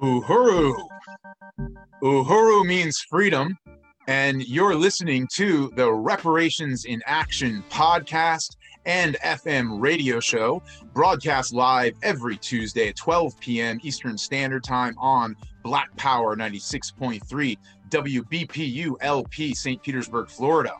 Uhuru. Uhuru means freedom, and you're listening to the Reparations in Action podcast and FM radio show, broadcast live every Tuesday at 12 p.m. Eastern Standard Time on Black Power 96.3 WBPU LP, St. Petersburg, Florida.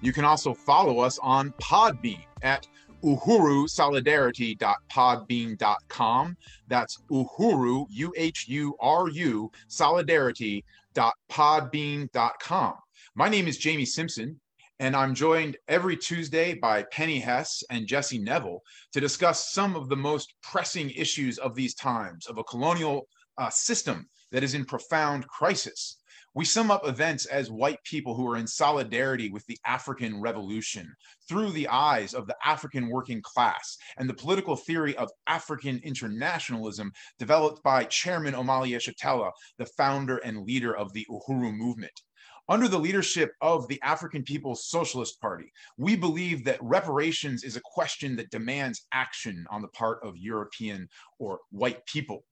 You can also follow us on Podbean at uhurusolidarity.podbean.com. That's uhuru, U-H-U-R-U, solidarity.podbean.com. My name is Jamie Simpson, and I'm joined every Tuesday by Penny Hess and Jesse Nevel to discuss some of the most pressing issues of these times of a colonial uh, system that is in profound crisis. We sum up events as white people who are in solidarity with the African Revolution through the eyes of the African working class and the political theory of African internationalism developed by Chairman Omali Yeshitela, the founder and leader of the Uhuru movement. Under the leadership of the African People's Socialist Party, we believe that reparations is a question that demands action on the part of European or white people.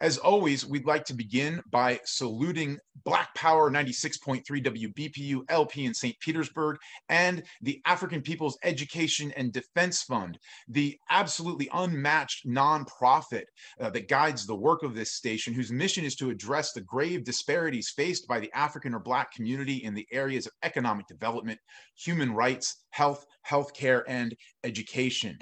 As always, we'd like to begin by saluting Black Power 96.3 WBPU LP in St. Petersburg and the African People's Education and Defense Fund, the absolutely unmatched nonprofit uh, that guides the work of this station, whose mission is to address the grave disparities faced by the African or Black community in the areas of economic development, human rights, health, healthcare, and education.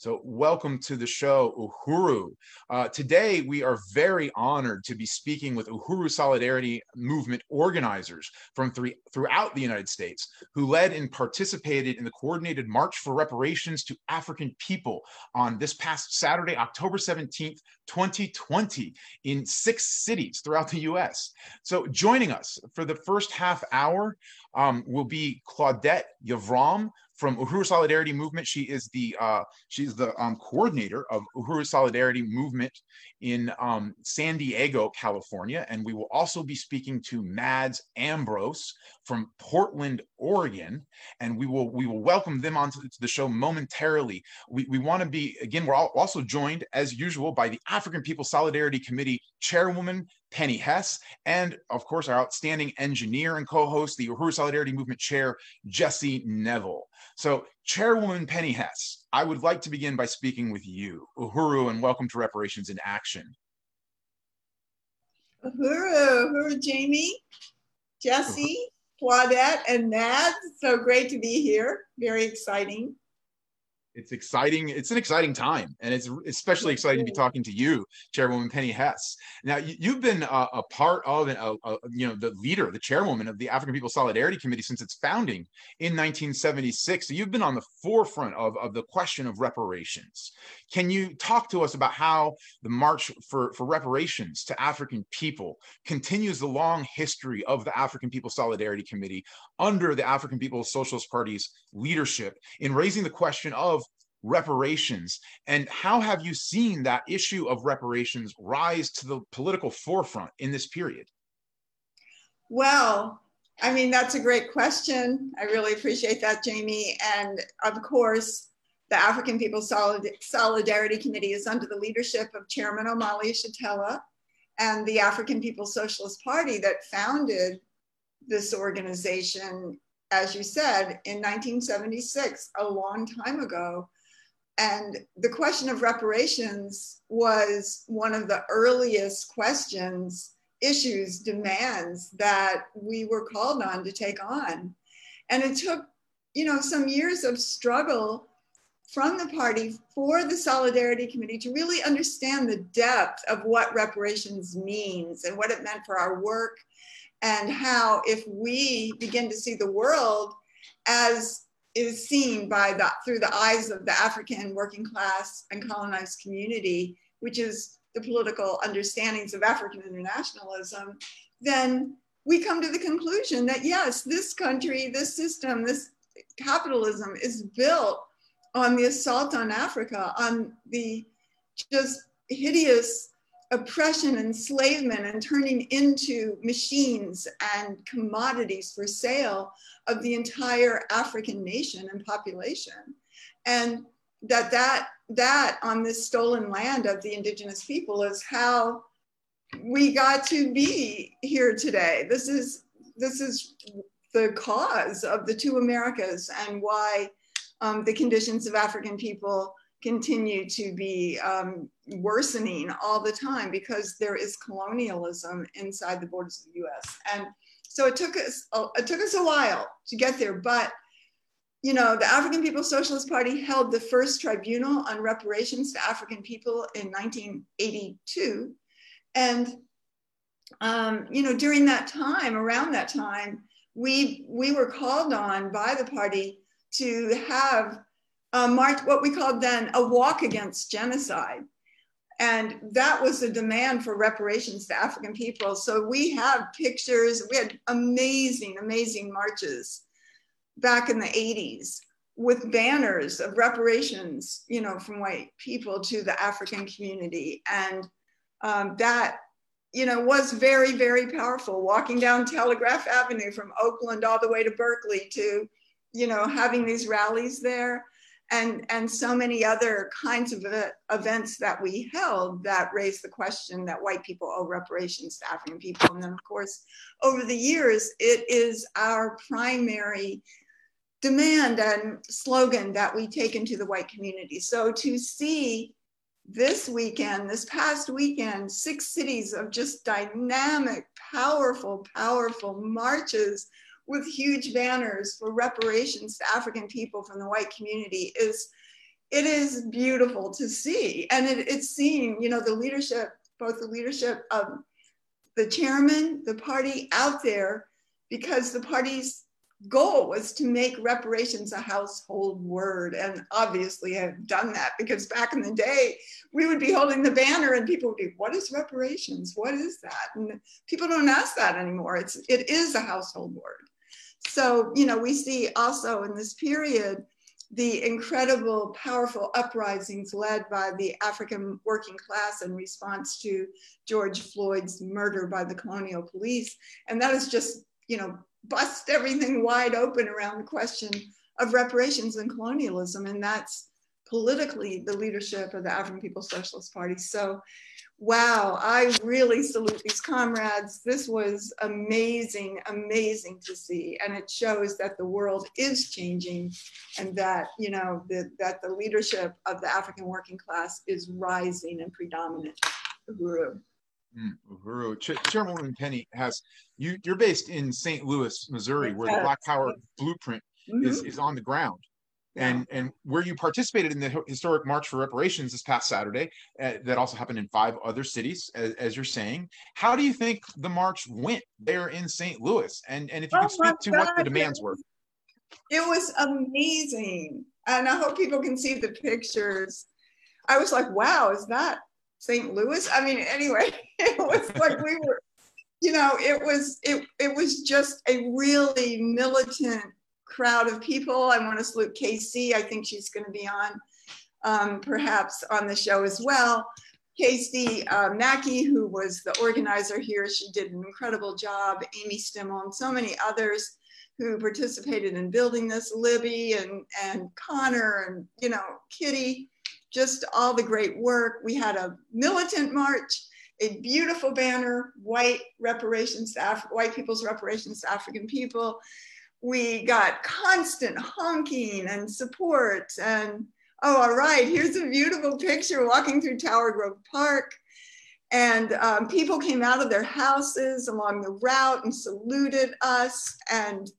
So, welcome to the show, Uhuru. Uh, today, we are very honored to be speaking with Uhuru Solidarity Movement organizers from three, throughout the United States who led and participated in the coordinated March for Reparations to African People on this past Saturday, October 17th, 2020, in six cities throughout the US. So, joining us for the first half hour um, will be Claudette Yavram, from Uhuru Solidarity Movement. She is the uh, she's the um, coordinator of Uhuru Solidarity Movement in um, San Diego, California, and we will also be speaking to Mads Ambrose from Portland, Oregon, and we will we will welcome them onto the show momentarily. We, we want to be again. We're also joined as usual by the African People Solidarity Committee Chairwoman Penny Hess, and of course, our outstanding engineer and co host, the Uhuru Solidarity Movement Chair, Jesse Nevel. So, Chairwoman Penny Hess, I would like to begin by speaking with you. Uhuru, and welcome to Reparations in Action. Uhuru, Uhuru, Jamie, Jesse, Claudette, and Mads. So great to be here. Very exciting it's exciting. It's an exciting time, and it's especially exciting to be talking to you, Chairwoman Penny Hess. Now, you, have been a, a, part of, a, a, you know, the leader, the chairwoman of the African People Solidarity Committee since its founding in 1976. So you've been on the forefront of, of the question of reparations. Can you talk to us about how the March for, for Reparations to African people continues the long history of the African People Solidarity Committee under the African People's Socialist Party's leadership in raising the question of reparations. And how have you seen that issue of reparations rise to the political forefront in this period? Well i mean that's a great question. I really appreciate that jamie. And of course the african people Solid- solidarity committee is under the leadership of chairman omali yeshitela and the african people socialist party that founded this organization as you said, in 1976, a long time ago. And the question of reparations was one of the earliest questions, issues, demands that we were called on to take on. And it took, you know, some years of struggle from the party for the Solidarity Committee to really understand the depth of what reparations means and what it meant for our work and how if we begin to see the world as is seen by the through the eyes of the African working class and colonized community, which is the political understandings of African internationalism, then we come to the conclusion that yes, this country, this system, this capitalism is built on the assault on Africa, on the just hideous oppression, enslavement, and turning into machines and commodities for sale of the entire African nation and population. And that that that on this stolen land of the indigenous people is how we got to be here today. This is this is the cause of the two Americas and why um, the conditions of African people continue to be um, worsening all the time because there is colonialism inside the borders of the U.S. And so it took us it took us a while to get there, but you know, the African People's Socialist Party held the first tribunal on reparations to African people in 1982. And, um, you know, during that time, around that time, we, we were called on by the party to have a march, what we called then a walk against genocide. And that was a demand for reparations to African people. So we have pictures, we had amazing, amazing marches back in the 80s with banners of reparations, you know, from white people to the African community. And um, that, you know, was very, very powerful. Walking down Telegraph Avenue from Oakland all the way to Berkeley to, you know, having these rallies there and, and so many other kinds of events that we held that raised the question that white people owe reparations to African people. And then, of course, over the years, it is our primary demand and slogan that we take into the white community. So to see this weekend, this past weekend, six cities of just dynamic, powerful, powerful marches with huge banners for reparations to African people from the white community is it is beautiful to see. And it, it's seeing, you know, the leadership, both the leadership of the chairman, the party out there, because the party's goal was to make reparations a household word. And obviously have done that because back in the day, we would be holding the banner and people would be, what is reparations? What is that? And people don't ask that anymore. It's, it is a household word. So, you know, we see also in this period, the incredible, powerful uprisings led by the African working class in response to George Floyd's murder by the colonial police. And that has just, you know, bust everything wide open around the question of reparations and colonialism. And that's politically the leadership of the African People's Socialist Party. So, wow, I really salute these comrades. This was amazing, amazing to see. And it shows that the world is changing and that, you know, the, that the leadership of the African working class is rising and predominant. Uhuru. Mm, Uhuru. Ch- Chairwoman Penny Hess you. You're based in St. Louis, Missouri, where the Black Power blueprint mm-hmm. is, is on the ground, and and where you participated in the historic March for Reparations this past Saturday. Uh, that also happened in five other cities, as, as, you're saying. How do you think the march went there in St. Louis? And and if you oh could speak to God. what the demands were. It was amazing, and I hope people can see the pictures. I was like, wow, is that St. Louis. I mean, anyway, it was like we were, you know, it was it it was just a really militant crowd of people. I want to salute Casey. I think she's going to be on, um, perhaps on the show as well. Casey uh, Mackey, who was the organizer here, she did an incredible job. Amy Stimmel and so many others who participated in building this. Libby and and Connor and you know Kitty just all the great work. We had a militant march, a beautiful banner, white reparations Af- white people's reparations to African people. We got constant honking and support. And oh, all right, here's a beautiful picture walking through Tower Grove Park. And um, people came out of their houses along the route and saluted us. And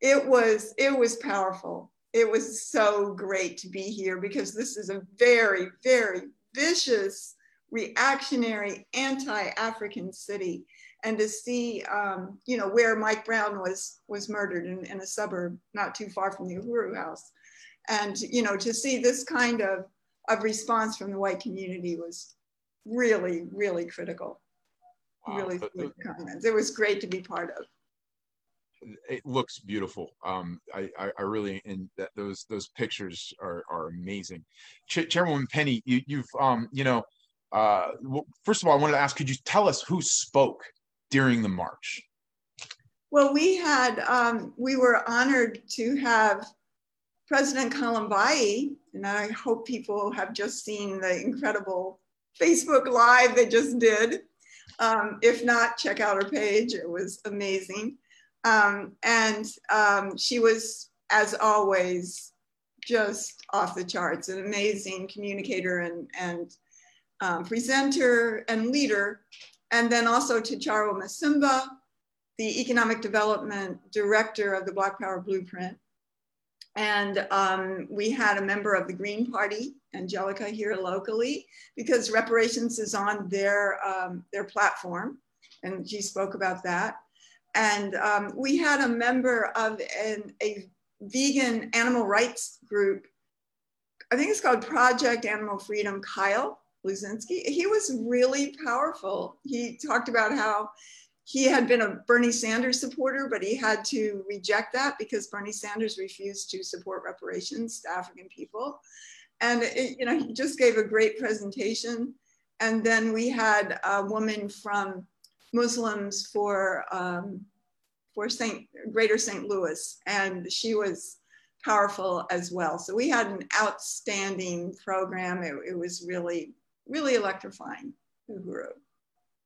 it was, it was powerful it was so great to be here because this is a very, very vicious, reactionary, anti-African city. And to see, um, you know, where Mike Brown was was murdered in, in a suburb not too far from the Uhuru House, and you know, to see this kind of of response from the white community was really, really critical. Wow. Really, comments. It was great to be part of it looks beautiful. Um, I, I, I, really and that those those pictures are are amazing. Ch- Chairwoman Penny, you, you've um, you know, uh, well, first of all, I wanted to ask, could you tell us who spoke during the march? Well, we had um, we were honored to have President Kalumbai, and I hope people have just seen the incredible Facebook Live they just did. Um, if not, check out her page. It was amazing. Um, and um, she was, as always, just off the charts, an amazing communicator and, and um, presenter and leader. And then also to Charo Masimba, the Economic Development Director of the Black Power Blueprint. And um, we had a member of the Green Party, Angelica, here locally, because reparations is on their, um, their platform. And she spoke about that. And um, we had a member of an, a vegan animal rights group. I think it's called Project Animal Freedom, Kyle Luzinski. He was really powerful. He talked about how he had been a Bernie Sanders supporter, but he had to reject that because Bernie Sanders refused to support reparations to African people. And it, you know, he just gave a great presentation. And then we had a woman from Muslims for um, for Saint Greater St. Louis, and she was powerful as well. So we had an outstanding program. It, it was really really electrifying. Uhuru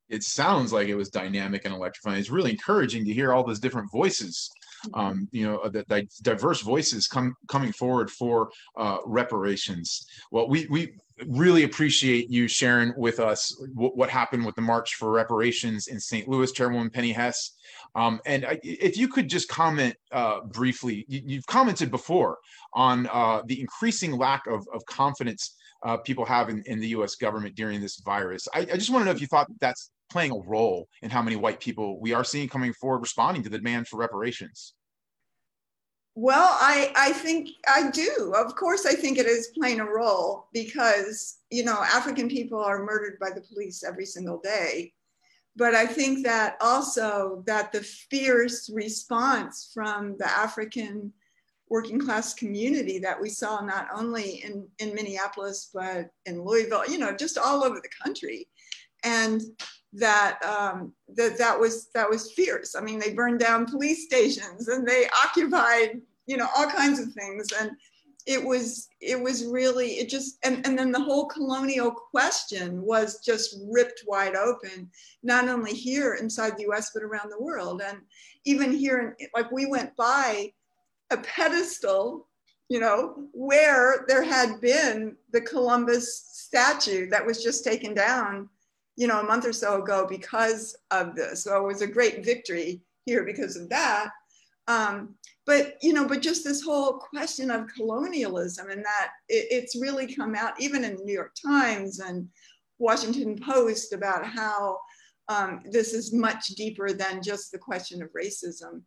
it sounds like it was dynamic and electrifying. It's really encouraging to hear all those different voices, mm-hmm. um, you know, the, the, diverse voices come coming forward for uh, reparations. Well, we we really appreciate you sharing with us w- what happened with the March for Reparations in St. Louis, Chairwoman Penny Hess. Um, and I, if you could just comment uh, briefly, you, have commented before on uh, the increasing lack of, of confidence uh, people have in, in the U.S. government during this virus. I, I just want to know if you thought that's playing a role in how many white people we are seeing coming forward responding to the demand for reparations. Well, I, I think I do. Of course, I think it is playing a role because, you know, African people are murdered by the police every single day. But I think that also that the fierce response from the African working class community that we saw not only in, in Minneapolis, but in Louisville, you know, just all over the country. And that, um, that that was that was fierce. I mean, they burned down police stations and they occupied, you know, all kinds of things. And it was it was really it just and, and then the whole colonial question was just ripped wide open not only here inside the us but around the world and even here in, like we went by a pedestal, you know, where there had been the Columbus statue that was just taken down, you know, a month or so ago because of this. So it was a great victory here because of that. Um, but you know, but just this whole question of colonialism and that it, it's really come out even in the New York Times and Washington Post about how um, this is much deeper than just the question of racism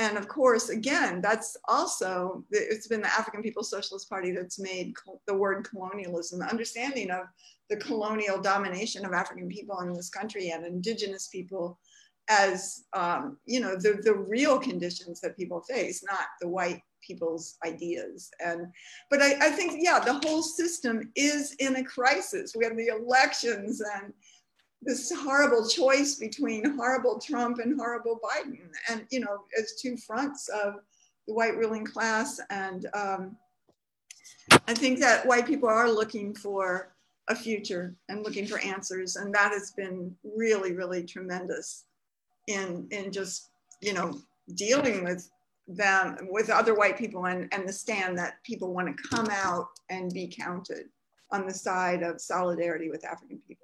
and of course, again, that's also, it's been the African People's Socialist Party that's made the word colonialism, the understanding of the colonial domination of African people in this country and indigenous people as, um, you know, the, the real conditions that people face, not the white people's ideas. And, but I, I think, yeah, the whole system is in a crisis. We have the elections and, this horrible choice between horrible Trump and horrible Biden, and you know, as two fronts of the white ruling class. And um, I think that white people are looking for a future and looking for answers, and that has been really, really tremendous in in just you know dealing with them with other white people and, and the stand that people want to come out and be counted on the side of solidarity with African people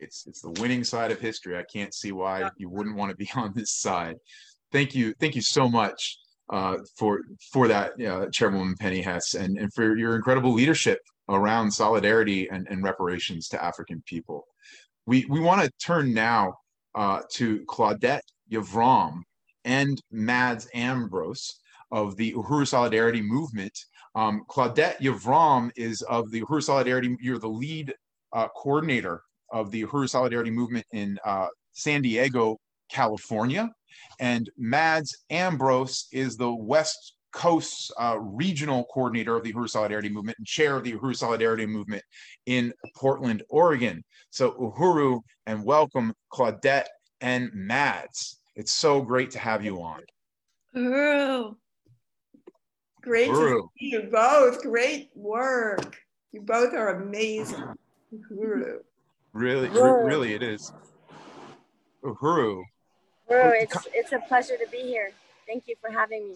it's it's the winning side of history. I can't see why you wouldn't want to be on this side. Thank you, thank you so much uh, for for that, uh, Chairwoman Penny Hess, and and for your incredible leadership around solidarity and, and reparations to African people. We we want to turn now uh, to Claudette Yavram and Mads Ambrose of the Uhuru Solidarity Movement. Um, Claudette Yavram is of the Uhuru Solidarity. You're the lead uh, coordinator of the Uhuru Solidarity Movement in uh, San Diego, California. And Mads Ambrose is the West Coast uh, regional coordinator of the Uhuru Solidarity Movement and chair of the Uhuru Solidarity Movement in Portland, Oregon. So Uhuru and welcome Claudette and Mads. It's so great to have you on. Uhuru. Great to see you both. Great work. You both are amazing. Uhuru. Really, really, it is. Uhuru. Uhuru, it's it's a pleasure to be here. Thank you for having me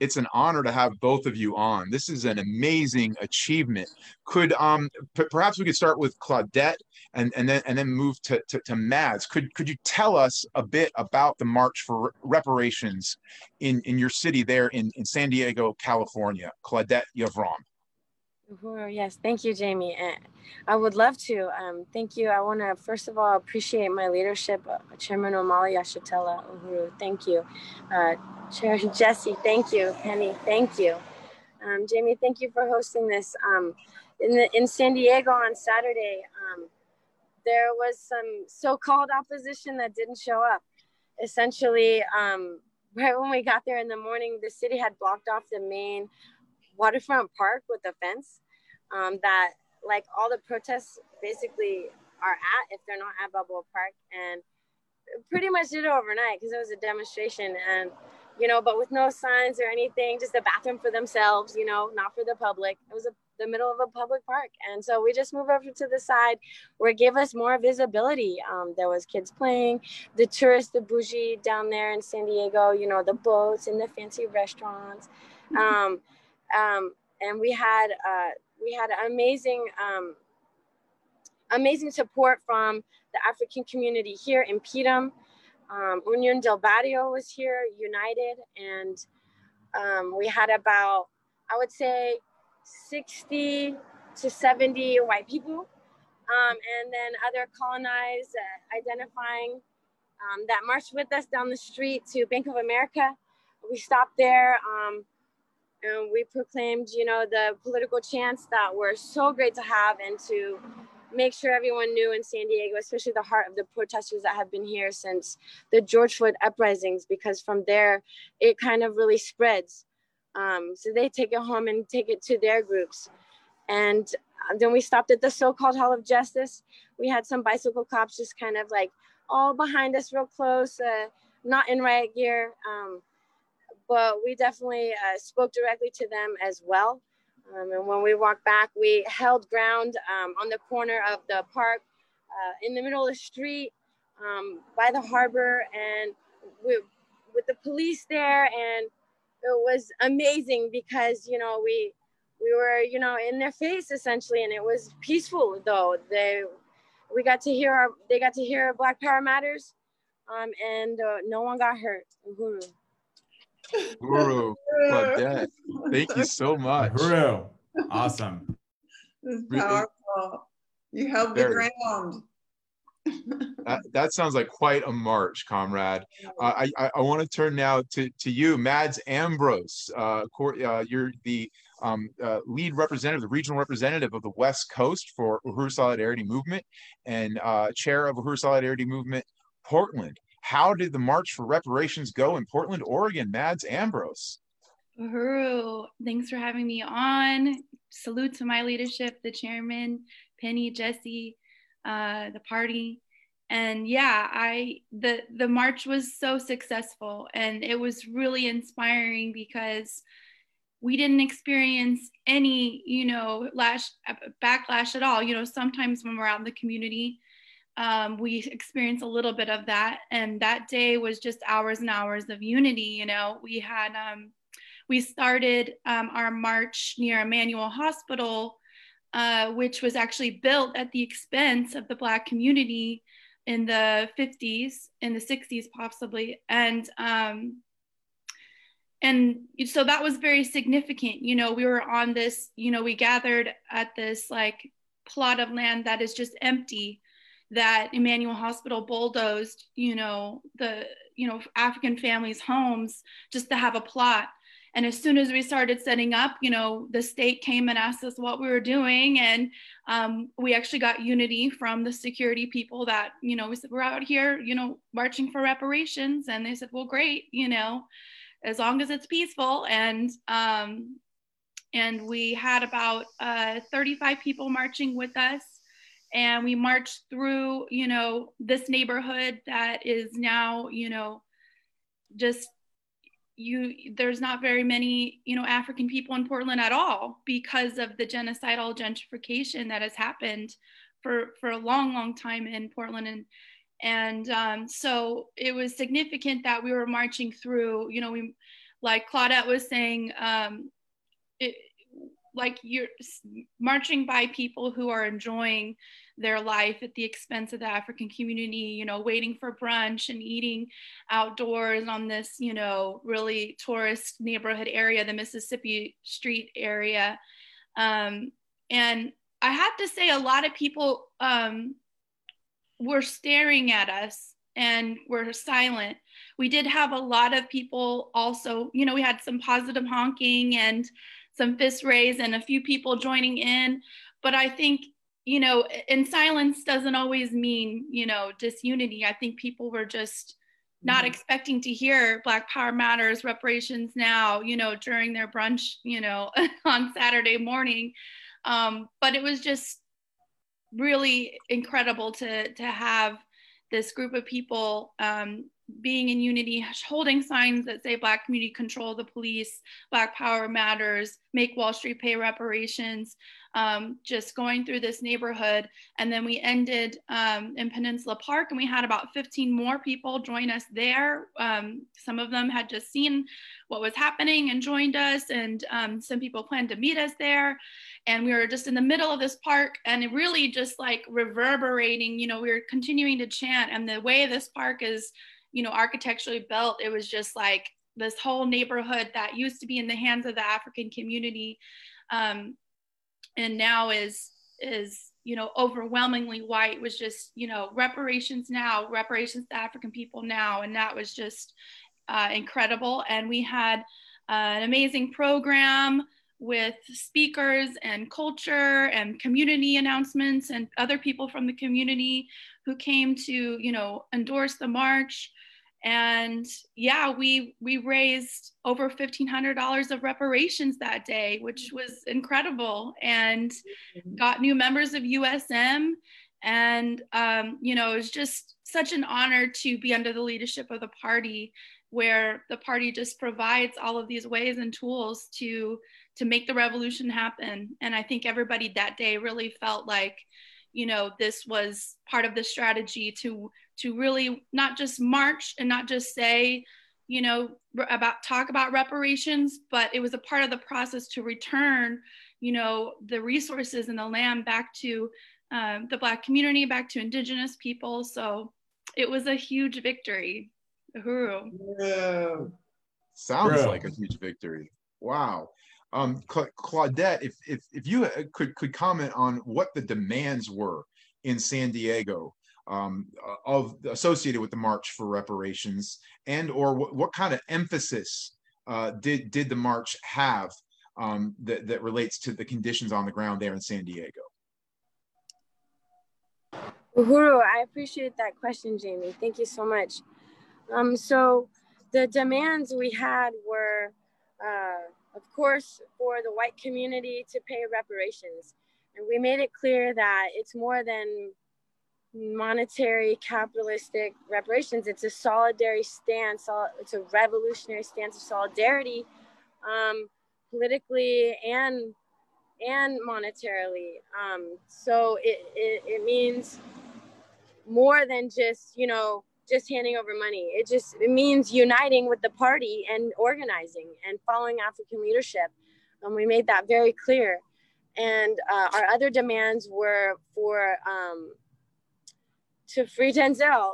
it's an honor to have both of you on. This is an amazing achievement. Could um perhaps we could start with Claudette and, and then and then move to, to, to Mads. Could could you tell us a bit about the March for Reparations in, in your city there in, in San Diego, California? Claudette Yavram. Yes, thank you, Jamie. I would love to. Um, thank you. I want to first of all appreciate my leadership, uh, Chairman Omali Yeshitela Uhuru. Thank you, uh, Chair Jesse. Thank you, Penny. Thank you, um, Jamie. Thank you for hosting this. Um, in the, in San Diego on Saturday, um, there was some so-called opposition that didn't show up. Essentially, um, right when we got there in the morning, the city had blocked off the main waterfront park with a fence um, that like all the protests basically are at if they're not at Balboa Park. And pretty much did it overnight because it was a demonstration and you know but with no signs or anything just a bathroom for themselves you know not for the public. It was a, the middle of a public park. And so we just moved over to the side where it gave us more visibility. Um, there was kids playing the tourists the bougie down there in san diego you know the boats and the fancy restaurants. Um, um, and we had uh, we had amazing um, amazing support from the African community here InPDUM. Um, Union del Barrio was here, United, and um, we had about I would say 60 to 70 white people, um, and then other colonized uh, identifying um, that marched with us down the street to Bank of America. We stopped there. And we proclaimed, you know, the political chants that were so great to have and to make sure everyone knew in San Diego, especially the heart of the protesters that have been here since the George Floyd uprisings, because from there it kind of really spreads. Um, so they take it home and take it to their groups. And then we stopped at the so-called Hall of Justice. We had some bicycle cops just kind of like all behind us real close, uh, not in riot gear. Um, but we definitely uh, spoke directly to them as well. Um, and when we walked back, we held ground um, on the corner of the park, uh, in the middle of the street, um, by the harbor, and we, with the police there, and it was amazing because you know we we were you know in their face essentially, and it was peaceful though. They we got to hear our they got to hear Black Power Matters, um, and uh, no one got hurt. Uhuru. Guru, Claudette, thank you so much. Guru, awesome. This is powerful. You held the ground. that, that, sounds like quite a march, comrade. Uh, I, I, I want to turn now to, to you, Mads Ambrose. Uh, uh, you're the um, uh, lead representative, the regional representative of the West Coast for Uhuru Solidarity Movement and uh, chair of Uhuru Solidarity Movement Portland. How did the March for Reparations go in Portland, Oregon? Mads Ambrose. Uhuru, thanks for having me on. Salute to my leadership, the chairman, Penny, Jesse, uh, the party. And yeah, I the the march was so successful and it was really inspiring because we didn't experience any, you know, lash backlash at all. You know, sometimes when we're out in the community, um, we experienced a little bit of that. And that day was just hours and hours of unity. You know, we had, um, we started um, our march near Emanuel Hospital, uh, which was actually built at the expense of the Black community in the 50s, in the 60s, possibly. And, um, and so that was very significant. You know, we were on this, you know, we gathered at this like plot of land that is just empty that Emanuel Hospital bulldozed, you know, the, you know, African families' homes just to have a plot. And as soon as we started setting up, you know, the state came and asked us what we were doing. And um, we actually got unity from the security people that, you know, we said, we're out here, you know, marching for reparations. And they said, well, great, you know, as long as it's peaceful. And, um, and we had about uh, 35 people marching with us and we marched through you know this neighborhood that is now you know just you there's not very many you know african people in portland at all because of the genocidal gentrification that has happened for for a long long time in portland. And and um, so it was significant that we were marching through you know we like claudette was saying um, it, like you're marching by people who are enjoying their life at the expense of the African community, you know, waiting for brunch and eating outdoors on this, you know, really tourist neighborhood area, the Mississippi Street area. Um, and I have to say, a lot of people um, were staring at us and were silent. We did have a lot of people also, you know, we had some positive honking and some fist raise and a few people joining in. But I think, you know, and silence doesn't always mean, you know, disunity. I think people were just not mm-hmm. expecting to hear Black Power Matters, reparations now, you know, during their brunch, you know, on Saturday morning. Um, but it was just really incredible to to have this group of people um, being in unity, holding signs that say Black community control the police, Black power matters, make Wall Street pay reparations, um, just going through this neighborhood. And then we ended um, in Peninsula Park and we had about 15 more people join us there. Um, some of them had just seen what was happening and joined us, and um, some people planned to meet us there. And we were just in the middle of this park and really just like reverberating, you know, we were continuing to chant. And the way this park is you know, architecturally built, it was just like this whole neighborhood that used to be in the hands of the African community, um, and now is is you know overwhelmingly white. Was just you know reparations now, reparations to African people now, and that was just uh, incredible. And we had uh, an amazing program with speakers and culture and community announcements and other people from the community who came to you know endorse the march and yeah we we raised over $1500 of reparations that day which was incredible and got new members of usm and um, you know it was just such an honor to be under the leadership of the party where the party just provides all of these ways and tools to to make the revolution happen. And i think everybody that day really felt like you know this was part of the strategy to to really not just march and not just say you know about talk about reparations but it was a part of the process to return you know the resources and the land back to um, the black community back to indigenous people so it was a huge victory Uhuru. Yeah. Sounds like a huge victory. Wow. Um, Cla- Claudette, if, if, if you uh, could, could comment on what the demands were in San Diego um, uh, of associated with the March for Reparations, and or what, what kind of emphasis uh, did did the march have um, that that relates to the conditions on the ground there in San Diego? Uhuru, I appreciate that question, Jamie. Thank you so much. Um, so the demands we had were, uh, of course, for the white community to pay reparations. And we made it clear that it's more than monetary capitalistic reparations. It's a solidarity stance. It's a revolutionary stance of solidarity, um, politically and and monetarily. Um, so it, it, it means more than just you know just handing over money. It just it means uniting with the party and organizing and following African leadership. And we made that very clear. And uh, our other demands were for um, to free Denzel.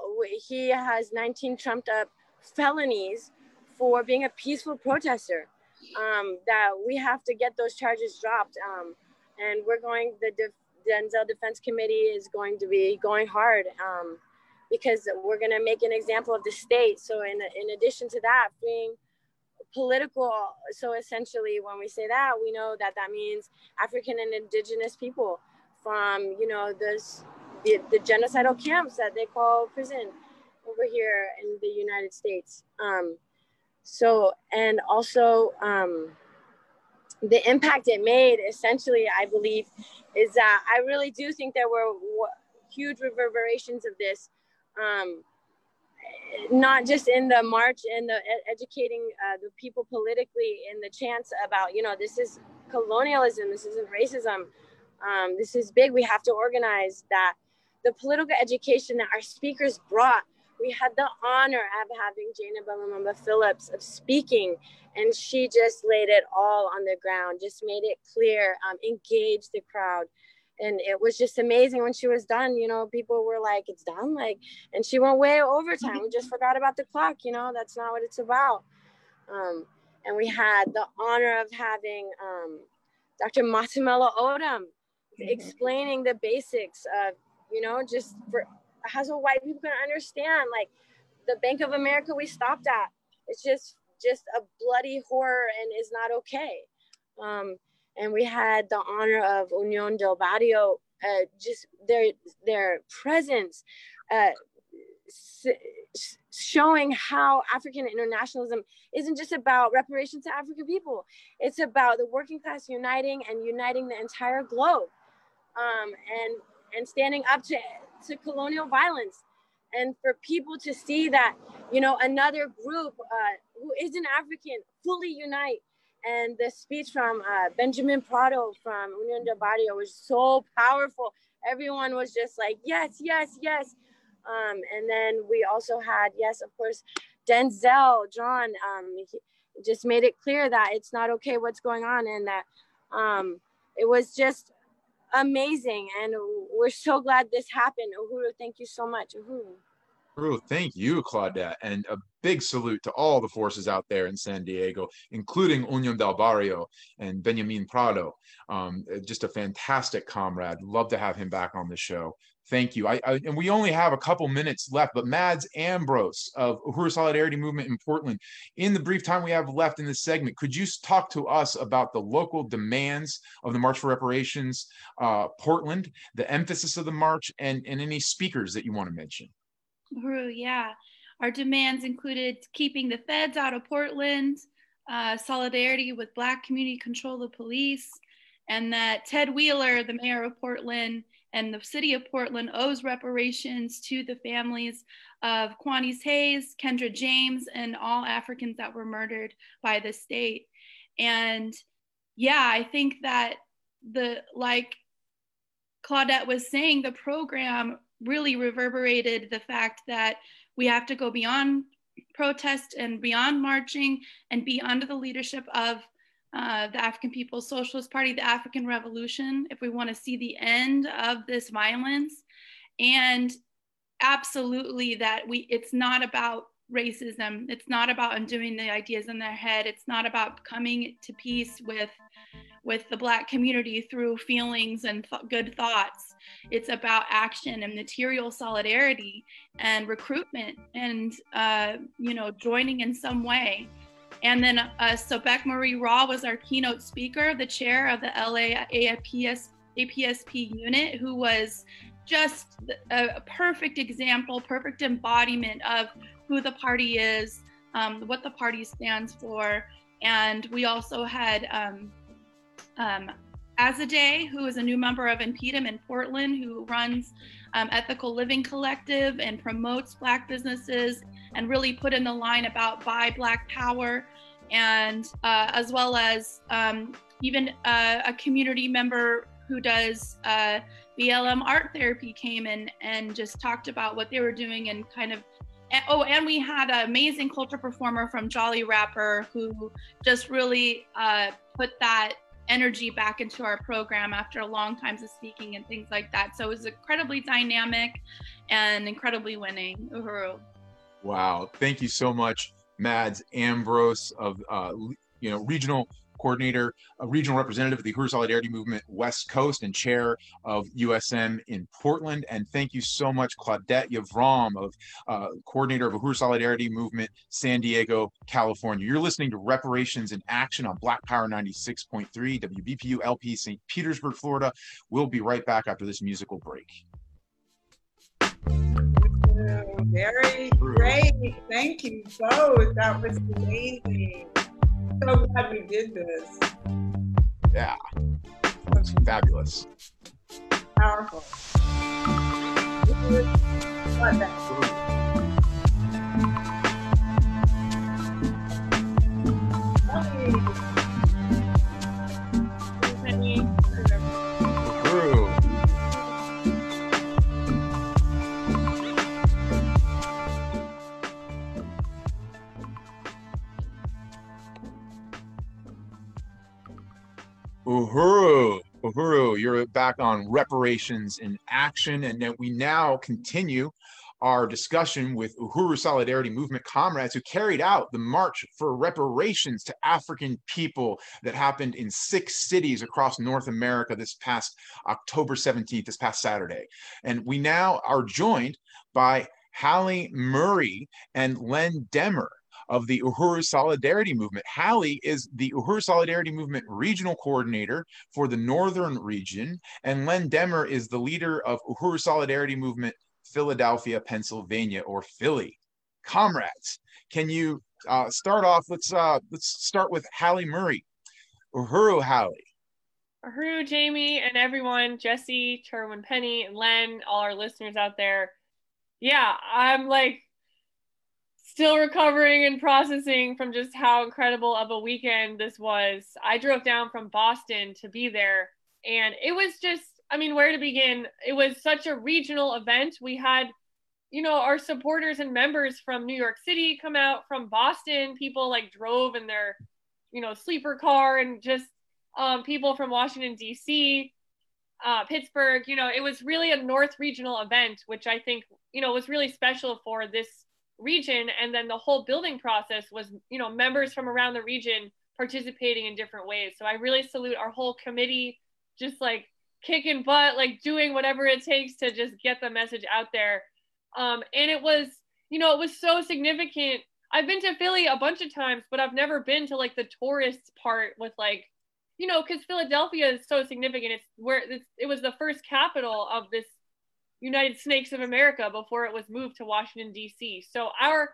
He has 19 trumped up felonies for being a peaceful protester. Um, that we have to get those charges dropped. Um, and we're going, the De- Denzel Defense Committee is going to be going hard um, because we're going to make an example of the state. So, in, in addition to that, being political, so essentially, when we say that, we know that that means African and Indigenous people from, you know, this the, the genocidal camps that they call prison over here in the United States. Um, so, and also um, the impact it made, essentially, I believe, is that I really do think there were huge reverberations of this. Um, not just in the march and the educating uh, the people politically in the chants about you know this is colonialism this isn't racism um, this is big we have to organize that the political education that our speakers brought we had the honor of having Jana Lumumba Phillips of speaking, and she just laid it all on the ground, just made it clear, um, engaged the crowd. And it was just amazing when she was done. You know, people were like, it's done. Like, and she went way overtime. We just forgot about the clock. You know, that's not what it's about. Um, and we had the honor of having um, Dr. Matamela Odom explaining the basics of, you know, just for how so white people can understand like the Bank of America we stopped at. It's just just a bloody horror and is not okay. Um, and we had the honor of Union del Barrio, uh, just their their presence, uh, showing how African internationalism isn't just about reparations to African people. It's about the working class uniting and uniting the entire globe, um, and and standing up to to colonial violence and for people to see that you know another group uh, who isn't african fully unite and the speech from uh, benjamin prado from union del barrio was so powerful everyone was just like yes yes yes um, and then we also had yes of course denzel john um, just made it clear that it's not okay what's going on and that um, it was just amazing. And we're so glad this happened. Uhuru, thank you so much. Uhuru. Uhuru, thank you, Claudette. And a big salute to all the forces out there in San Diego, including Union del Barrio and Benjamin Prado. Um, just a fantastic comrade. Love to have him back on the show. Thank you. I, I, and we only have a couple minutes left, but Mads Ambrose of Uhuru Solidarity Movement in Portland, in the brief time we have left in this segment, could you talk to us about the local demands of the March for Reparations uh, Portland, the emphasis of the march, and, and any speakers that you want to mention? Uhuru, yeah. Our demands included keeping the feds out of Portland, uh, solidarity with Black community control the police, and that Ted Wheeler, the mayor of Portland, and the city of Portland owes reparations to the families of Quanice Hayes, Kendra James, and all Africans that were murdered by the state. And yeah, I think that the like Claudette was saying, the program really reverberated the fact that we have to go beyond protest and beyond marching and be under the leadership of uh, the African People's Socialist Party, the African Revolution, if we want to see the end of this violence. And absolutely that we it's not about racism. It's not about undoing the ideas in their head. It's not about coming to peace with with the black community through feelings and th- good thoughts. It's about action and material solidarity and recruitment and uh, you know joining in some way. And then, uh, so Beck Marie Raw was our keynote speaker, the chair of the LA APS, APSP unit, who was just a, perfect example, perfect embodiment of who the party is, um, what the party stands for. And we also had um, um, Azadeh, who is a new member of InPDUM in Portland, who runs um, Ethical Living Collective and promotes Black businesses and really put in the line about buy Black Power and uh, as well as um, even uh, a community member who does uh, BLM art therapy came in and just talked about what they were doing and kind of. Oh, and we had an amazing culture performer from Jolly Rapper who just really uh, put that energy back into our program after a long time of speaking and things like that. So it was incredibly dynamic and incredibly winning. Uhuru. Wow. Thank you so much. Mads Ambrose of uh, you know regional coordinator, a regional representative of the Uhuru Solidarity Movement West Coast and chair of USM in Portland. And thank you so much, Claudette Yavram, of uh, coordinator of Uhuru Solidarity Movement San Diego, California. You're listening to Reparations in Action on Black Power 96.3 WBPU LP St. Petersburg, Florida. We'll be right back after this musical break. Very great. Thank you both. That was amazing so glad we did this. Yeah. That's fabulous. Powerful. You're back on reparations in action, and that we now continue our discussion with Uhuru Solidarity Movement comrades who carried out the March for Reparations to African People that happened in six cities across North America this past October 17th, this past Saturday. And we now are joined by Hallie Murray and Len Demmer of the Uhuru Solidarity Movement. Hallie is the Uhuru Solidarity Movement regional coordinator for the Northern region, and Len Demmer is the leader of Uhuru Solidarity Movement Philadelphia, Pennsylvania, or Philly. Comrades, can you uh, start off? Let's uh, let's start with Hallie Murray. Uhuru Hallie. Uhuru, Jamie, and everyone, Jesse, Chairwoman Penny, and Len, all our listeners out there. Yeah, I'm like still recovering and processing from just how incredible of a weekend this was. I drove down from Boston to be there, and it was just I mean, where to begin? It was such a regional event. We had, you know, our supporters and members from New York City come out, from Boston, people like drove in their, you know, sleeper car, and just um, people from Washington, D.C., uh, Pittsburgh. You know, it was really a North regional event, which I think, you know, was really special for this region. And then the whole building process was, you know, members from around the region participating in different ways. So I really salute our whole committee, just like kicking butt, like doing whatever it takes to just get the message out there. Um, and it was, you know, it was so significant. I've been to Philly a bunch of times, but I've never been to like the tourist part with like, you know, because Philadelphia is so significant. It's where it's, it was the first capital of this United Snakes of America before it was moved to Washington D.C. So our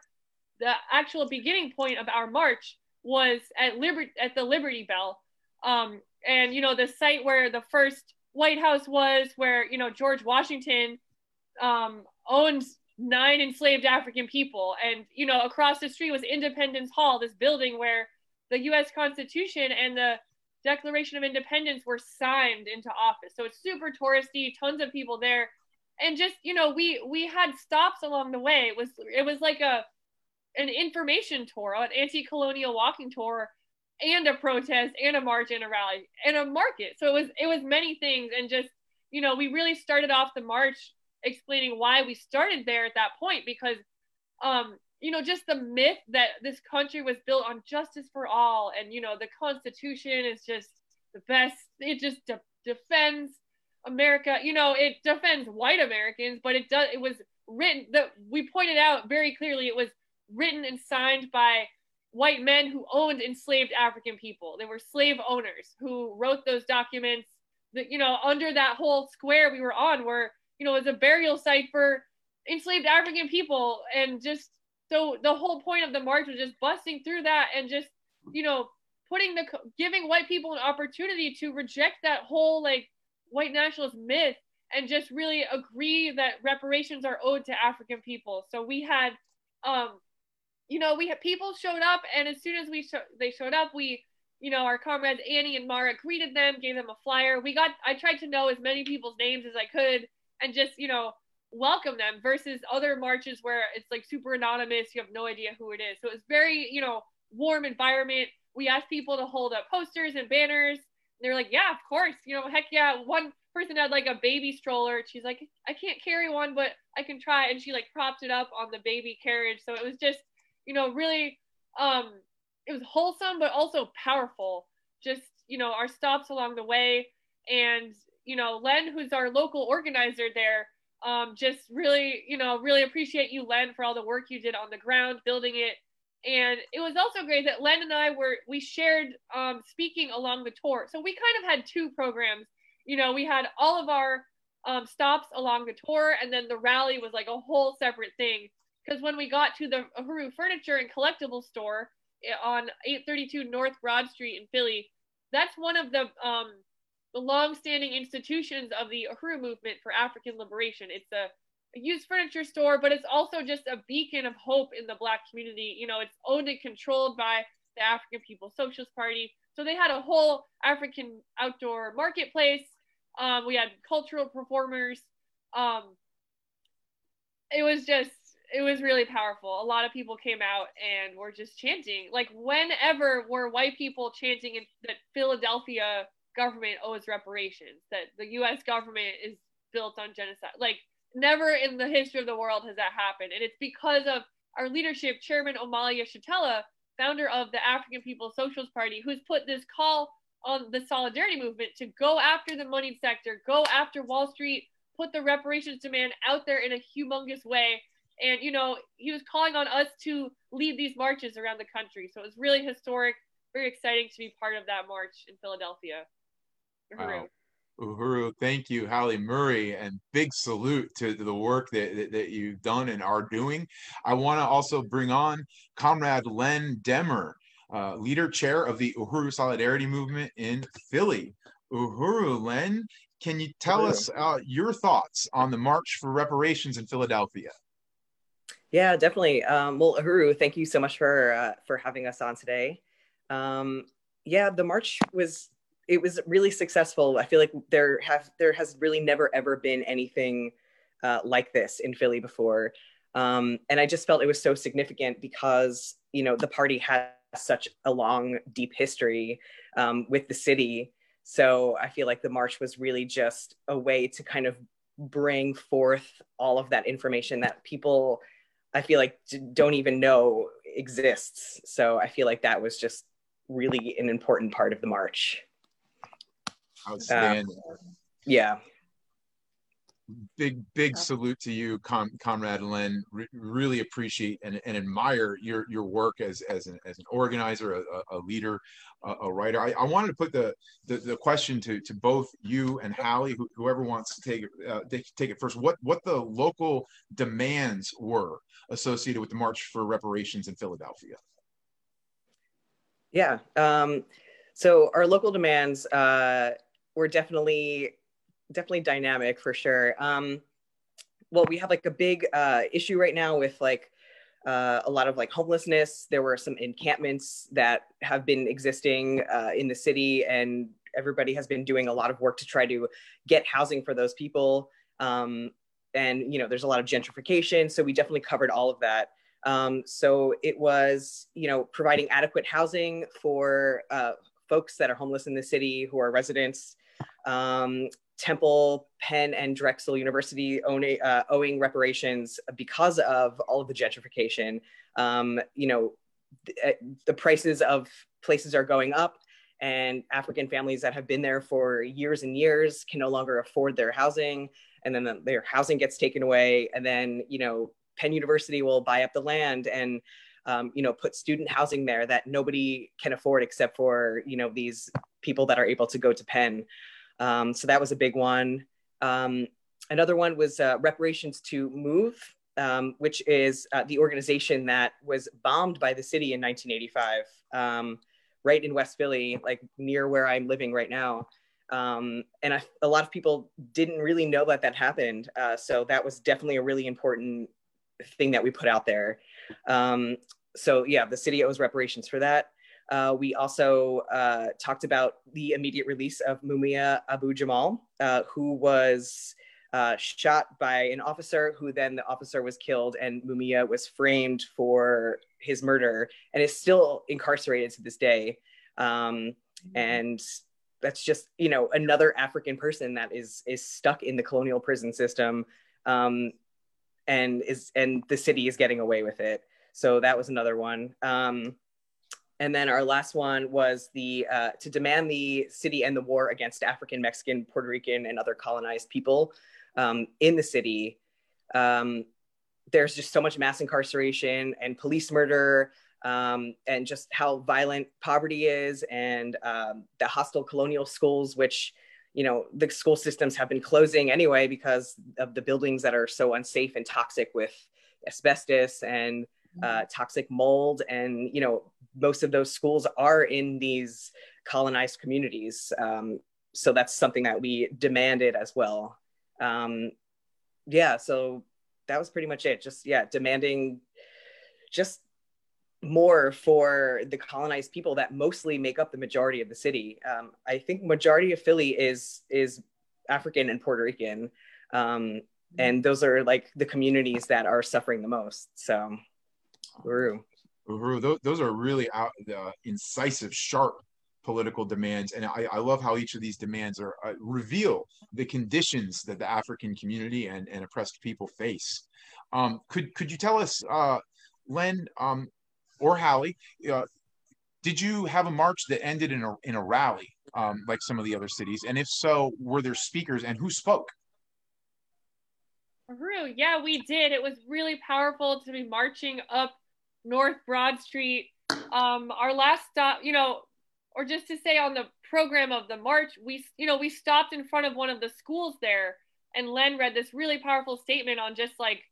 the actual beginning point of our march was at Liberty at the Liberty Bell, um, and you know the site where the first White House was, where you know George Washington um, owns nine enslaved African people, and you know across the street was Independence Hall, this building where the U.S. Constitution and the Declaration of Independence were signed into office. So it's super touristy, tons of people there, and just you know we we had stops along the way. It was it was like a an information tour, an anti-colonial walking tour and a protest and a march and a rally and a market. So it was it was many things and just you know we really started off the march explaining why we started there at that point because um you know just the myth that this country was built on justice for all and you know the constitution is just the best it just de- defends america you know it defends white americans but it does it was written that we pointed out very clearly it was written and signed by white men who owned enslaved African people. They were slave owners who wrote those documents that, you know, under that whole square we were on where, you know, it was a burial site for enslaved African people. And just so the whole point of the march was just busting through that and just, you know, putting the, giving white people an opportunity to reject that whole like white nationalist myth and just really agree that reparations are owed to African people. So we had, um, you know, we had people showed up, and as soon as we sh- they showed up, we, you know, our comrades Annie and Mara greeted them, gave them a flyer. We got, I tried to know as many people's names as I could, and just, you know, welcome them. Versus other marches where it's like super anonymous, you have no idea who it is. So it was very, you know, warm environment. We asked people to hold up posters and banners. They're like, yeah, of course, you know, heck yeah. One person had like a baby stroller. She's like, I can't carry one, but I can try. And she like propped it up on the baby carriage. So it was just you know, really, um, it was wholesome, but also powerful. Just, you know, our stops along the way. And, you know, Len, who's our local organizer there, um, just really, you know, really appreciate you, Len, for all the work you did on the ground building it. And it was also great that Len and I were, we shared um, speaking along the tour. So we kind of had two programs. You know, we had all of our um, stops along the tour, and then the rally was like a whole separate thing because when we got to the Uhuru Furniture and Collectible Store eh, on 832 North Broad Street in Philly, that's one of the um, the long-standing institutions of the Uhuru movement for African liberation. It's a, a used furniture store, but it's also just a beacon of hope in the Black community. You know, it's owned and controlled by the African People's Socialist Party. So they had a whole African outdoor marketplace. Um, we had cultural performers. Um, it was just it was really powerful. A lot of people came out and were just chanting. Like whenever were white people chanting in, that Philadelphia government owes reparations, that the US government is built on genocide. Like, never in the history of the world has that happened. And it's because of our leadership, Chairman Omali Yeshitela, founder of the African People's Socialist Party, who's put this call on the solidarity movement to go after the money sector, go after Wall Street, put the reparations demand out there in a humongous way. And, you know, he was calling on us to lead these marches around the country. So it was really historic, very exciting to be part of that march in Philadelphia. Wow. Uhuru, thank you, Hallie Murray, and big salute to, to the work that, that, that, you've done and are doing. I want to also bring on Comrade Len Demmer, uh, leader chair of the Uhuru Solidarity Movement in Philly. Uhuru, Len, can you tell Uhuru. us uh, your thoughts on the March for Reparations in Philadelphia? Yeah, definitely. Um, well, Uhuru, thank you so much for uh, for having us on today. Um, yeah, the march was it was really successful. I feel like there have there has really never ever been anything uh, like this in Philly before, um, and I just felt it was so significant because you know the party has such a long, deep history um, with the city. So I feel like the march was really just a way to kind of bring forth all of that information that people I feel like don't even know exists. So I feel like that was just really an important part of the march. Outstanding. Um, yeah. Big, big salute to you, Con- Conrad Len. Re- really appreciate and, and, admire your your work as as an, as an organizer, a, a leader, a, a writer. I, I, wanted to put the, the, the question to to both you and Hallie, who, whoever wants to take it uh, take it first. What what the local demands were associated with the March for Reparations in Philadelphia? Yeah. Um, so our local demands. Uh, we're definitely definitely dynamic for sure. Um, well, we have like a big uh, issue right now with like uh, a lot of like homelessness. There were some encampments that have been existing uh, in the city, and everybody has been doing a lot of work to try to get housing for those people. Um, and you know, there's a lot of gentrification, so we definitely covered all of that. Um, so it was, you know, providing adequate housing for uh, folks that are homeless in the city who are residents. Um, Temple, Penn, and Drexel University owning, uh, owing reparations because of all of the gentrification. Um, you know, th- uh, the prices of places are going up, and African families that have been there for years and years can no longer afford their housing, and then the, their housing gets taken away, and then you know, Penn University will buy up the land and um, you know, put student housing there that nobody can afford except for, you know, these people that are able to go to Penn. Um, so that was a big one. Um, another one was uh, reparations to move, um, which is uh, the organization that was bombed by the city in 1985, um, right in West Philly, like near where I'm living right now. Um, and I, a lot of people didn't really know that that happened. Uh, so that was definitely a really important thing that we put out there. Um, so yeah, the city owes reparations for that. Uh, we also uh, talked about the immediate release of Mumia Abu Jamal, uh, who was uh, shot by an officer, who then the officer was killed, and Mumia was framed for his murder and is still incarcerated to this day. Um, and that's just you know another African person that is is stuck in the colonial prison system, um, and is and the city is getting away with it. So that was another one. Um, and then our last one was the uh, to demand the city end the war against African, Mexican, Puerto Rican, and other colonized people um, in the city. Um, there's just so much mass incarceration and police murder, um, and just how violent poverty is, and um, the hostile colonial schools, which you know the school systems have been closing anyway because of the buildings that are so unsafe and toxic with asbestos and uh, toxic mold. And you know most of those schools are in these colonized communities. Um, so that's something that we demanded as well. Um, yeah so that was pretty much it. Just yeah demanding just more for the colonized people that mostly make up the majority of the city. Um, i think majority of philly is is african and puerto rican. Um, and those are like the communities that are suffering the most. So Uhuru. Uhuru. Those, those are really out, uh, incisive, sharp political demands. And I, I love how each of these demands are uh, reveal the conditions that the African community and, and oppressed people face. Um, could could you tell us, uh, Len um, or Hallie, uh, did you have a march that ended in a in a rally um, like some of the other cities? And if so, were there speakers and who spoke? Rue, yeah, we did. It was really powerful to be marching up North Broad Street. Um, our last stop, you know, or just to say on the program of the march, we, you know, we stopped in front of one of the schools there, and Len read this really powerful statement on just like,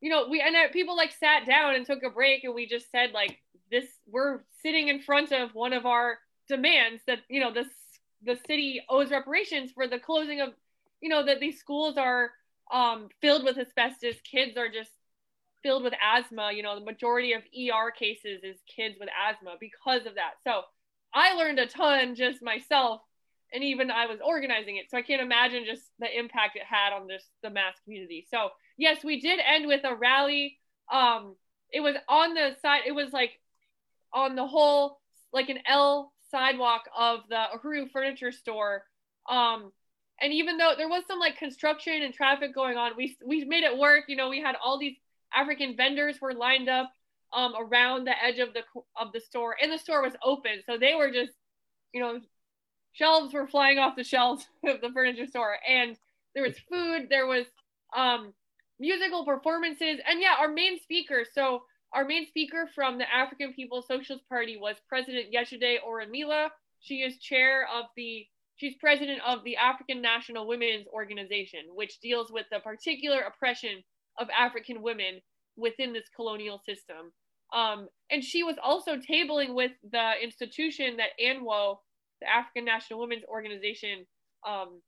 you know, we and people like sat down and took a break, and we just said like, this, we're sitting in front of one of our demands that you know this the city owes reparations for the closing of, you know, that these schools are um, filled with asbestos. Kids are just filled with asthma. You know, the majority of ER cases is kids with asthma because of that. So I learned a ton just myself, and even I was organizing it. So I can't imagine just the impact it had on this the mass community. So yes, we did end with a rally. Um, it was on the side. It was like on the whole, like an L sidewalk of the Uhuru Furniture Store. Um, and even though there was some like construction and traffic going on, we we made it work. You know, we had all these African vendors were lined up um, around the edge of the of the store, and the store was open, so they were just, you know, shelves were flying off the shelves of the furniture store, and there was food, there was um, musical performances, and yeah, our main speaker. So our main speaker from the African People's Socialist Party was President Yejide Orunmila. She is chair of the She's president of the African National Women's Organization, which deals with the particular oppression of African women within this colonial system. Um, and she was also tabling with the institution that ANWO, the African National Women's Organization, um,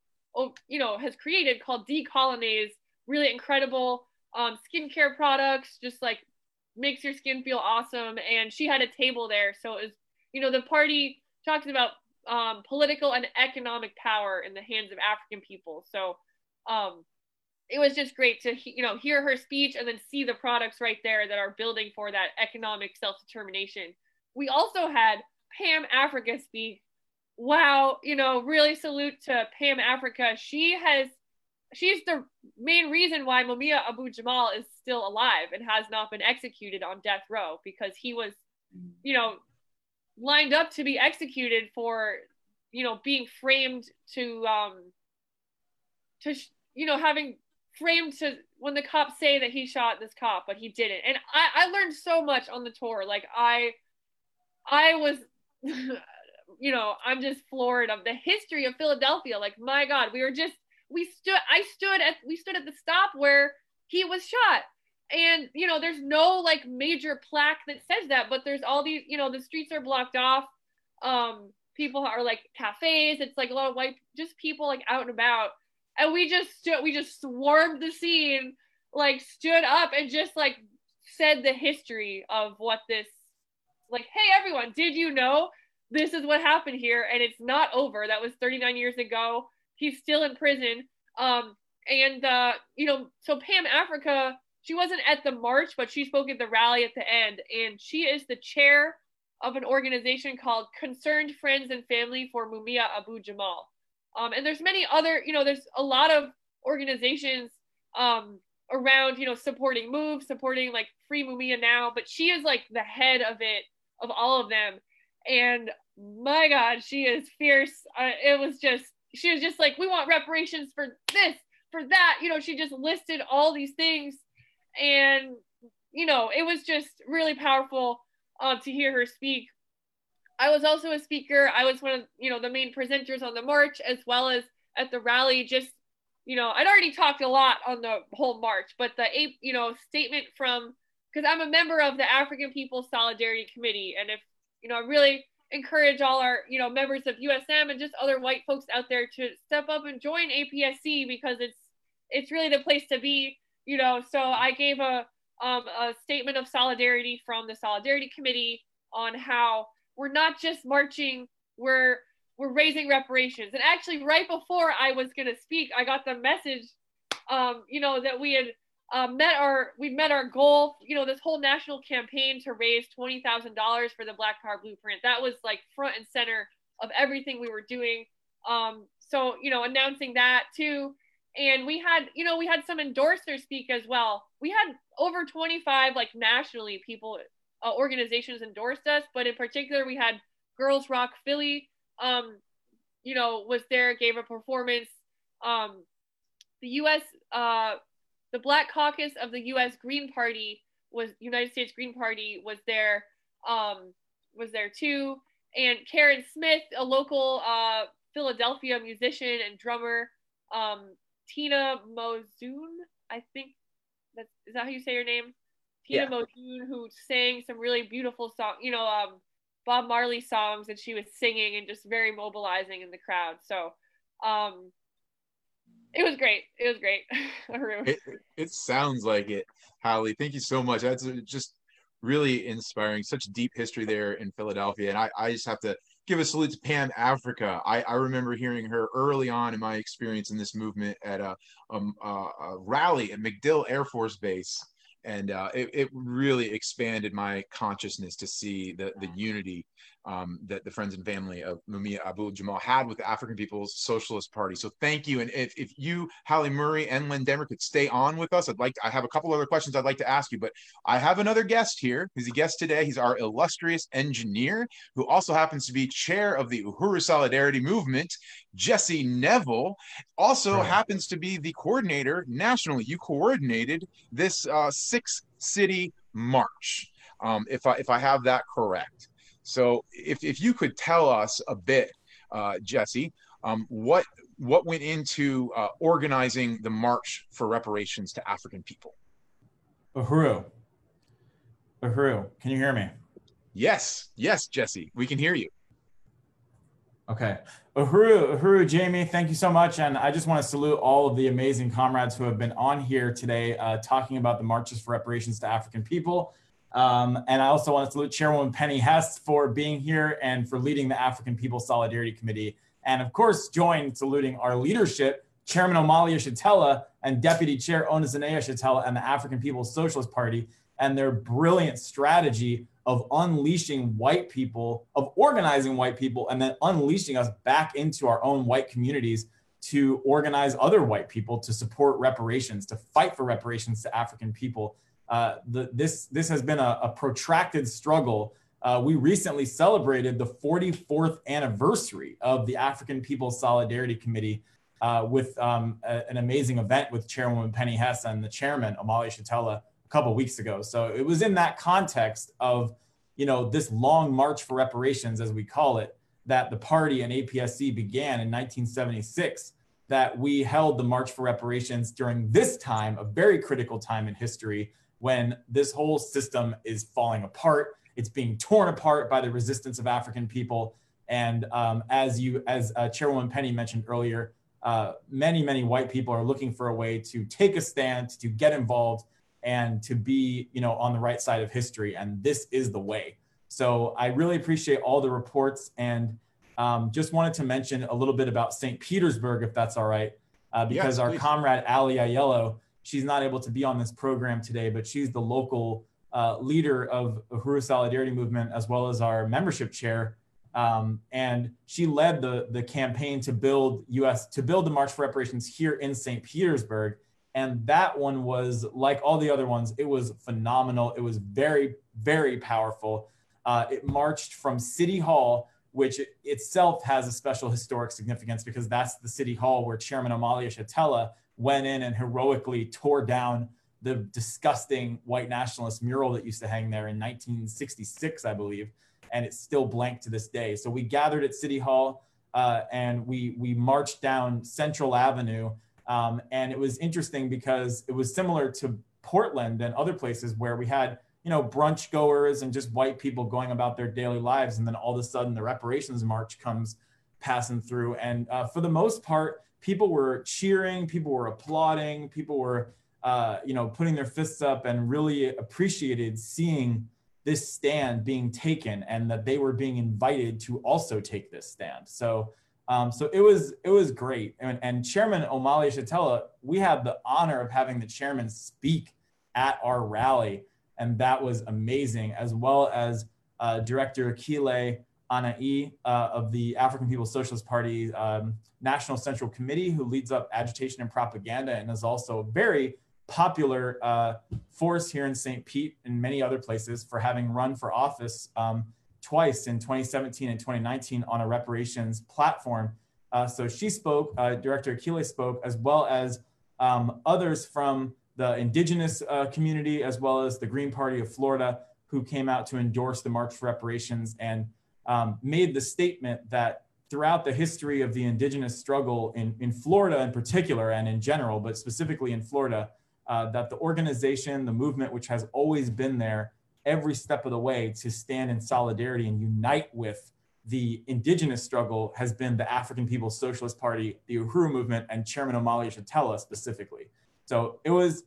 you know, has created called Decolonize, really incredible um, skincare products, just like makes your skin feel awesome. And she had a table there. So it was, you know, the party talks about um, political and economic power in the hands of African people. So um, it was just great to you know hear her speech and then see the products right there that are building for that economic self-determination. We also had Pam Africa speak. Wow, you know, really salute to Pam Africa. She has she's the main reason why Mumia Abu Jamal is still alive and has not been executed on death row because he was, you know, lined up to be executed for you know being framed to um to you know having framed to when the cops say that he shot this cop but he didn't. And i i learned so much on the tour. Like i i was you know i'm just floored of the history of philadelphia. Like my god we were just we stood i stood at we stood at the stop where he was shot. And you know there's no like major plaque that says that but there's all these you know the streets are blocked off. Um people are like cafes. It's like a lot of white just people like out and about and we just stood we just swarmed the scene like stood up and just like said the history of what this like hey everyone did you know this is what happened here and it's not over that was 39 years ago he's still in prison um and uh you know so pam africa she wasn't at the march, but she spoke at the rally at the end. And she is the chair of an organization called Concerned Friends and Family for Mumia Abu Jamal. Um, and there's many other, you know, there's a lot of organizations um, around, you know, supporting Move, supporting like Free Mumia Now, but she is like the head of it, of all of them. And my God, she is fierce. Uh, it was just, she was just like, we want reparations for this, for that. You know, she just listed all these things and you know it was just really powerful uh, to hear her speak i was also a speaker. I was one of you know the main presenters on the march as well as at the rally just you know i'd already talked a lot on the whole march but the you know statement from because i'm a member of the african people's solidarity committee and if you know i really encourage all our you know members of usm and just other white folks out there to step up and join apsc because it's it's really the place to be you know, so I gave a um, a statement of solidarity from the Solidarity Committee on how we're not just marching, we're we're raising reparations. And actually, right before I was going to speak, I got the message, um, you know, that we had um, met our we met our goal. You know, this whole national campaign to raise twenty thousand dollars for the Black Power Blueprint. That was like front and center of everything we were doing. Um, so you know, announcing that too, and we had you know we had some endorsers speak as well. We had over twenty five like nationally people uh, organizations endorsed us, but in particular we had Girls Rock Philly. Um, you know, was there, gave a performance. Um, the U.S. Uh, the Black Caucus of the U.S. Green Party was United States Green Party was there um, was there too, and Karen Smith, a local uh, Philadelphia musician and drummer, um, Tina Mozoon, I think that's is that how you say your name? Tina yeah. Who sang some really beautiful song, you know, um, Bob Marley songs, and she was singing and just very mobilizing in the crowd. So, um, it was great. It was great. it, it sounds like it, Holly. Thank you so much. That's just really inspiring. Such deep history there in Philadelphia. And I, I just have to give a salute to Pam Africa. I, I remember hearing her early on in my experience in this movement at a, um, a, a rally at MacDill Air Force Base. And uh, it, it really expanded my consciousness to see the, the unity um, that the friends and family of Mumia Abu Jamal had with the African People's Socialist Party. So thank you. And if, if you, Hallie Murray and Len Demmer could stay on with us, I'd like, to, I have a couple other questions I'd like to ask you, but I have another guest here. He's a guest today. He's our illustrious engineer who also happens to be chair of the Uhuru Solidarity Movement. Jesse Nevel also right. happens to be the coordinator nationally. You coordinated this uh, six city march. Um, if I if I have that correct. So if, if you could tell us a bit, uh, Jesse, um, what what went into uh, organizing the March for Reparations to African People? Uhuru. Uhuru, can you hear me? Yes, yes, Jesse, we can hear you. Okay. Uhuru, Uhuru, Jamie, thank you so much. And I just want to salute all of the amazing comrades who have been on here today uh, talking about the marches for reparations to African people. Um, and I also want to salute Chairwoman Penny Hess for being here and for leading the African People Solidarity Committee. And of course, join saluting our leadership, Chairman Omali Yeshitela and Deputy Chair Ona Zené Yeshitela and the African People's Socialist Party and their brilliant strategy of unleashing white people, of organizing white people, and then unleashing us back into our own white communities to organize other white people to support reparations, to fight for reparations to African people uh, the, this, this has been a, a protracted struggle. Uh, we recently celebrated the 44th anniversary of the African People's Solidarity Committee uh, with um, a, an amazing event with Chairwoman Penny Hess and the chairman, Omali Yeshitela, a couple weeks ago. So it was in that context of, you know, this long march for reparations, as we call it, that the party and APSC began in 1976 that we held the March for Reparations during this time, a very critical time in history, when this whole system is falling apart. It's being torn apart by the resistance of African people. And um, as you, as uh, Chairwoman Penny mentioned earlier, uh, many, many white people are looking for a way to take a stand, to get involved, and to be, you know, on the right side of history. And this is the way. So I really appreciate all the reports, and um, just wanted to mention a little bit about St. Petersburg, if that's all right, uh, because yes, our comrade Ali Ayello she's not able to be on this program today, but she's the local uh, leader of Uhuru Solidarity Movement as well as our membership chair. Um, and she led the, the campaign to build US to build the March for Reparations here in St. Petersburg. And that one was like all the other ones, it was phenomenal. It was very, very powerful. Uh, it marched from City Hall, which itself has a special historic significance because that's the City Hall where Chairman Omali Yeshitela went in and heroically tore down the disgusting white nationalist mural that used to hang there in 1966, I believe, and it's still blank to this day. So we gathered at City Hall uh, and we we marched down Central Avenue, um, and it was interesting because it was similar to Portland and other places where we had you know brunch goers and just white people going about their daily lives, and then all of a sudden the reparations march comes passing through, and uh, for the most part people were cheering, people were applauding, people were, uh, you know, putting their fists up and really appreciated seeing this stand being taken and that they were being invited to also take this stand. So Um, so it was it was great. And, and Chairman Omali Yeshitela, we had the honor of having the chairman speak at our rally, and that was amazing, as well as uh, Director Akile Anai uh, of the African People's Socialist Party um, National Central Committee, who leads up agitation and propaganda and is also a very popular uh, force here in St. Pete and many other places for having run for office um, twice in 2017 and 2019 on a reparations platform. Uh, so she spoke, uh, Director Akile spoke, as well as um, others from the indigenous uh, community, as well as the Green Party of Florida, who came out to endorse the March for Reparations and um, made the statement that throughout the history of the indigenous struggle in, in Florida in particular and in general, but specifically in Florida, uh, that the organization, the movement, which has always been there every step of the way to stand in solidarity and unite with the indigenous struggle has been the African People's Socialist Party, the Uhuru movement, and Chairman Omali Yeshitela specifically. So it was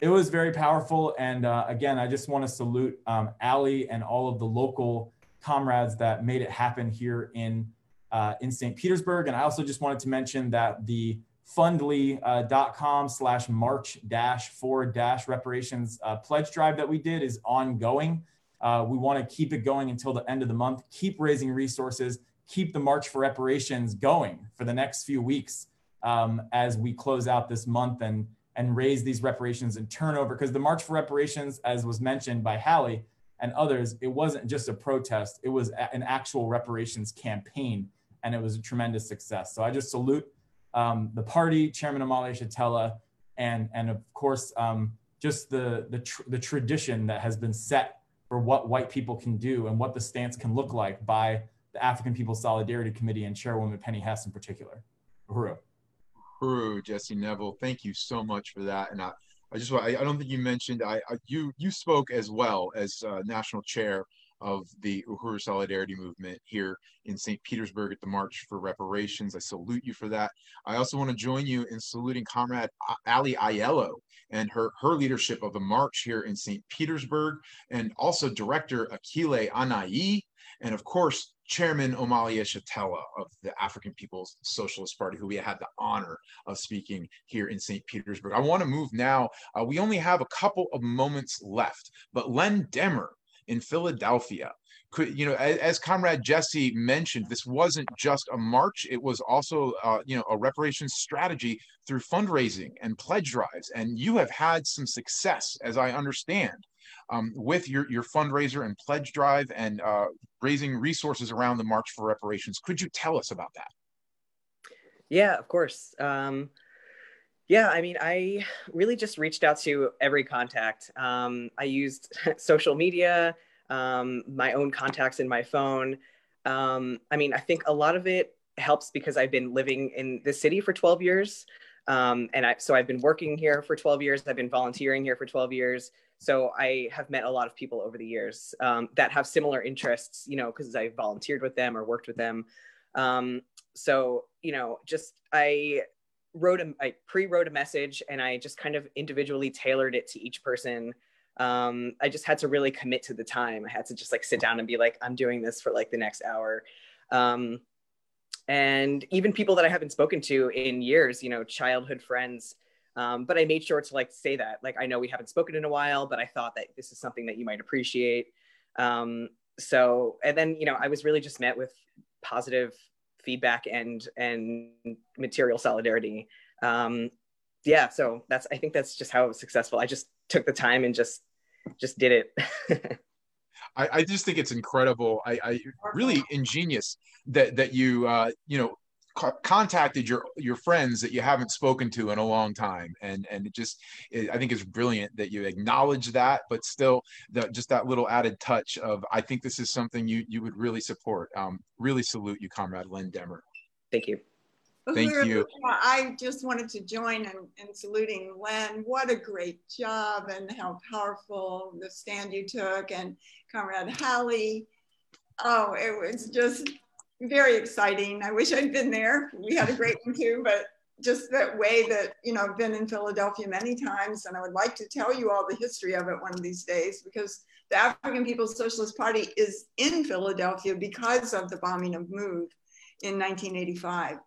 it was very powerful. And uh, again, I just want to salute um, Ali and all of the local comrades that made it happen here in uh, in St. Petersburg. And I also just wanted to mention that the fundly.com uh, slash march dash for dash reparations uh, pledge drive that we did is ongoing. Uh, we want to keep it going until the end of the month, keep raising resources, keep the March for Reparations going for the next few weeks um, as we close out this month and, and raise these reparations and turnover. Because the March for Reparations, as was mentioned by Hallie and others, it wasn't just a protest, it was an actual reparations campaign, and it was a tremendous success. So I just salute um, the party, Chairman Omali Yeshitela, and and of course um, just the the, tr- the tradition that has been set for what white people can do and what the stance can look like by the African People's Solidarity Committee and Chairwoman Penny Hess in particular. Uhuru. Uhuru, Jesse Nevel, thank you so much for that. And I, I just I, I don't think you mentioned I, I you you spoke as well as uh, national chair of the Uhuru Solidarity Movement here in St. Petersburg at the March for Reparations. I salute you for that. I also want to join you in saluting Comrade Ali Aiello and her, her leadership of the march here in St. Petersburg, and also Director Akile Anai, and of course, Chairman Omali Yeshitela of the African People's Socialist Party, who we had the honor of speaking here in St. Petersburg. I want to move now. Uh, we only have a couple of moments left, but Len Demmer in Philadelphia. Could, you know, as, as, Comrade Jesse mentioned, this wasn't just a march; it was also, uh, you know, a reparations strategy through fundraising and pledge drives. And you have had some success, as I understand, um, with your your fundraiser and pledge drive and uh, raising resources around the March for Reparations. Could you tell us about that? Yeah, of course. Um, yeah, I mean, I really just reached out to every contact. Um, I used social media, um, my own contacts in my phone. Um, I mean, I think a lot of it helps because I've been living in the city for 12 years. Um, and I, so I've been working here for 12 years. I've been volunteering here for 12 years. So I have met a lot of people over the years um, that have similar interests, you know, because I volunteered with them or worked with them. Um, so, you know, just I wrote a I pre-wrote a message and I just kind of individually tailored it to each person. Um, I just had to really commit to the time. I had to just like sit down and be like, I'm doing this for like the next hour. Um, and even people that I haven't spoken to in years, you know, childhood friends. Um, but I made sure to like say that, like, I know we haven't spoken in a while, but I thought that this is something that you might appreciate. Um, so, and then, you know, I was really just met with positive feedback and and material solidarity. Um yeah so that's i think that's just how it was successful. I just took the time and just just did it. I, I just think it's incredible. I i really ingenious that that you uh you know contacted your your friends that you haven't spoken to in a long time. And and it just it, i think it's brilliant that you acknowledge that but still the, just that little added touch of i think this is something you you would really support. Um, really salute you comrade len demmer. Thank you. Thank you. i just wanted to join in, in saluting len what a great job and how powerful the stand you took and comrade hallie oh it was just very exciting. I wish I'd been there. We had a great one too, but just that way that, you know, I've been in Philadelphia many times and I would like to tell you all the history of it one of these days because the African People's Socialist Party is in Philadelphia because of the bombing of MOVE. in 1985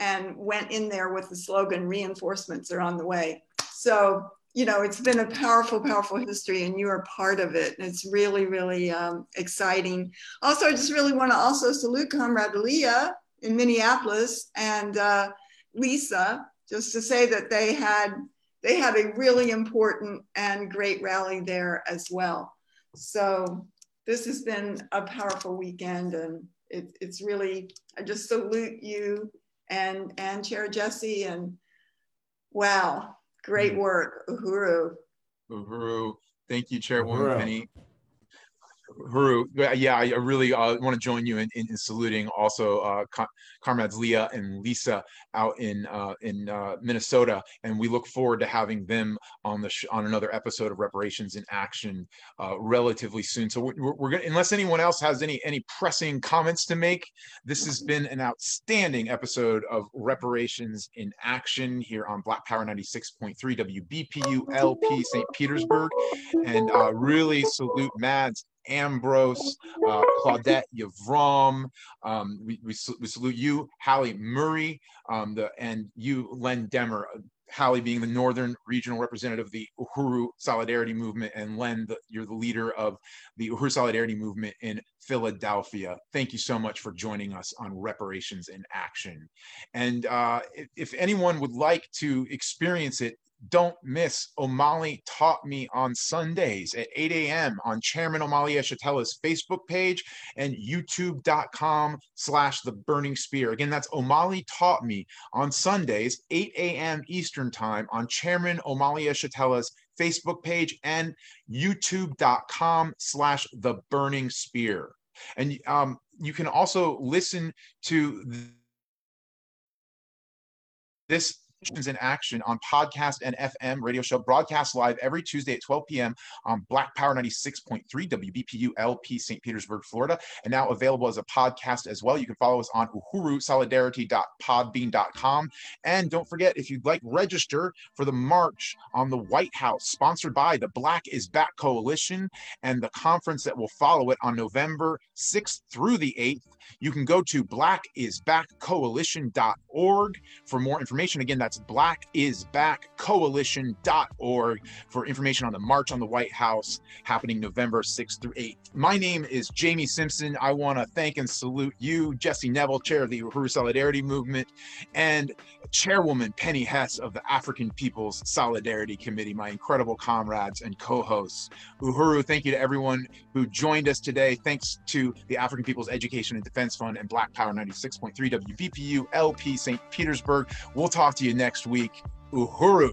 and went in there with the slogan reinforcements are on the way. So, you know, it's been a powerful, powerful history and you are part of it. And it's really, really um, exciting. Also, I just really want to also salute Comrade Leah in Minneapolis and uh, Lisa, just to say that they had they had a really important and great rally there as well. So this has been a powerful weekend and it, it's really, I just salute you and, and Chair Jesse and wow, great mm-hmm. work, Uhuru. Uhuru. Thank you, Chairwoman Penny. Haru, yeah, I really uh, want to join you in, in, in saluting also uh, comrades Leah and Lisa out in uh, in uh, Minnesota, and we look forward to having them on the on another episode of Reparations in Action uh, relatively soon. So we're, we're gonna, unless anyone else has any any pressing comments to make, this has been an outstanding episode of Reparations in Action here on Black Power 96.3 WBPU LP St. Petersburg, and uh, really salute Mads Ambrose, uh, Claudette Yavrom. Um, we, we, we, salute you, Hallie Murray, um, the, and you, Len Demmer. Hallie being the Northern Regional Representative of the Uhuru Solidarity Movement, and Len, the, you're the leader of the Uhuru Solidarity Movement in Philadelphia. Thank you so much for joining us on Reparations in Action. And uh, if, if anyone would like to experience it don't miss Omali Taught Me on Sundays at 8 a.m. on Chairman Omali Yeshitela's Facebook page and youtube.com slash the burning spear. Again, that's Omali Taught Me on Sundays, 8 a.m. Eastern time on Chairman Omali Yeshitela's Facebook page and youtube.com slash the burning spear. And um, you can also listen to this in Action on podcast and FM radio show, broadcast live every Tuesday at 12 p.m. on Black Power 96.3 WBPU LP St. Petersburg, Florida, and now available as a podcast as well. You can follow us on Uhuru uhurusolidarity.podbean.com. And don't forget, if you'd like, register for the march on the White House, sponsored by the Black is Back Coalition and the conference that will follow it on November 6th through the 8th. You can go to blackisbackcoalition.org for more information. Again, that's blackisbackcoalition.org for information on the March on the White House happening November 6th through 8th. My name is Jamie Simpson. I want to thank and salute you, Jesse Nevel, chair of the Uhuru Solidarity Movement, and Chairwoman Penny Hess of the African People's Solidarity Committee, my incredible comrades and co hosts. Uhuru, thank you to everyone who joined us today. Thanks to the African People's Education and Defense Fund and Black Power 96.3 WBPU LP St. Petersburg. We'll talk to you next week. Uhuru.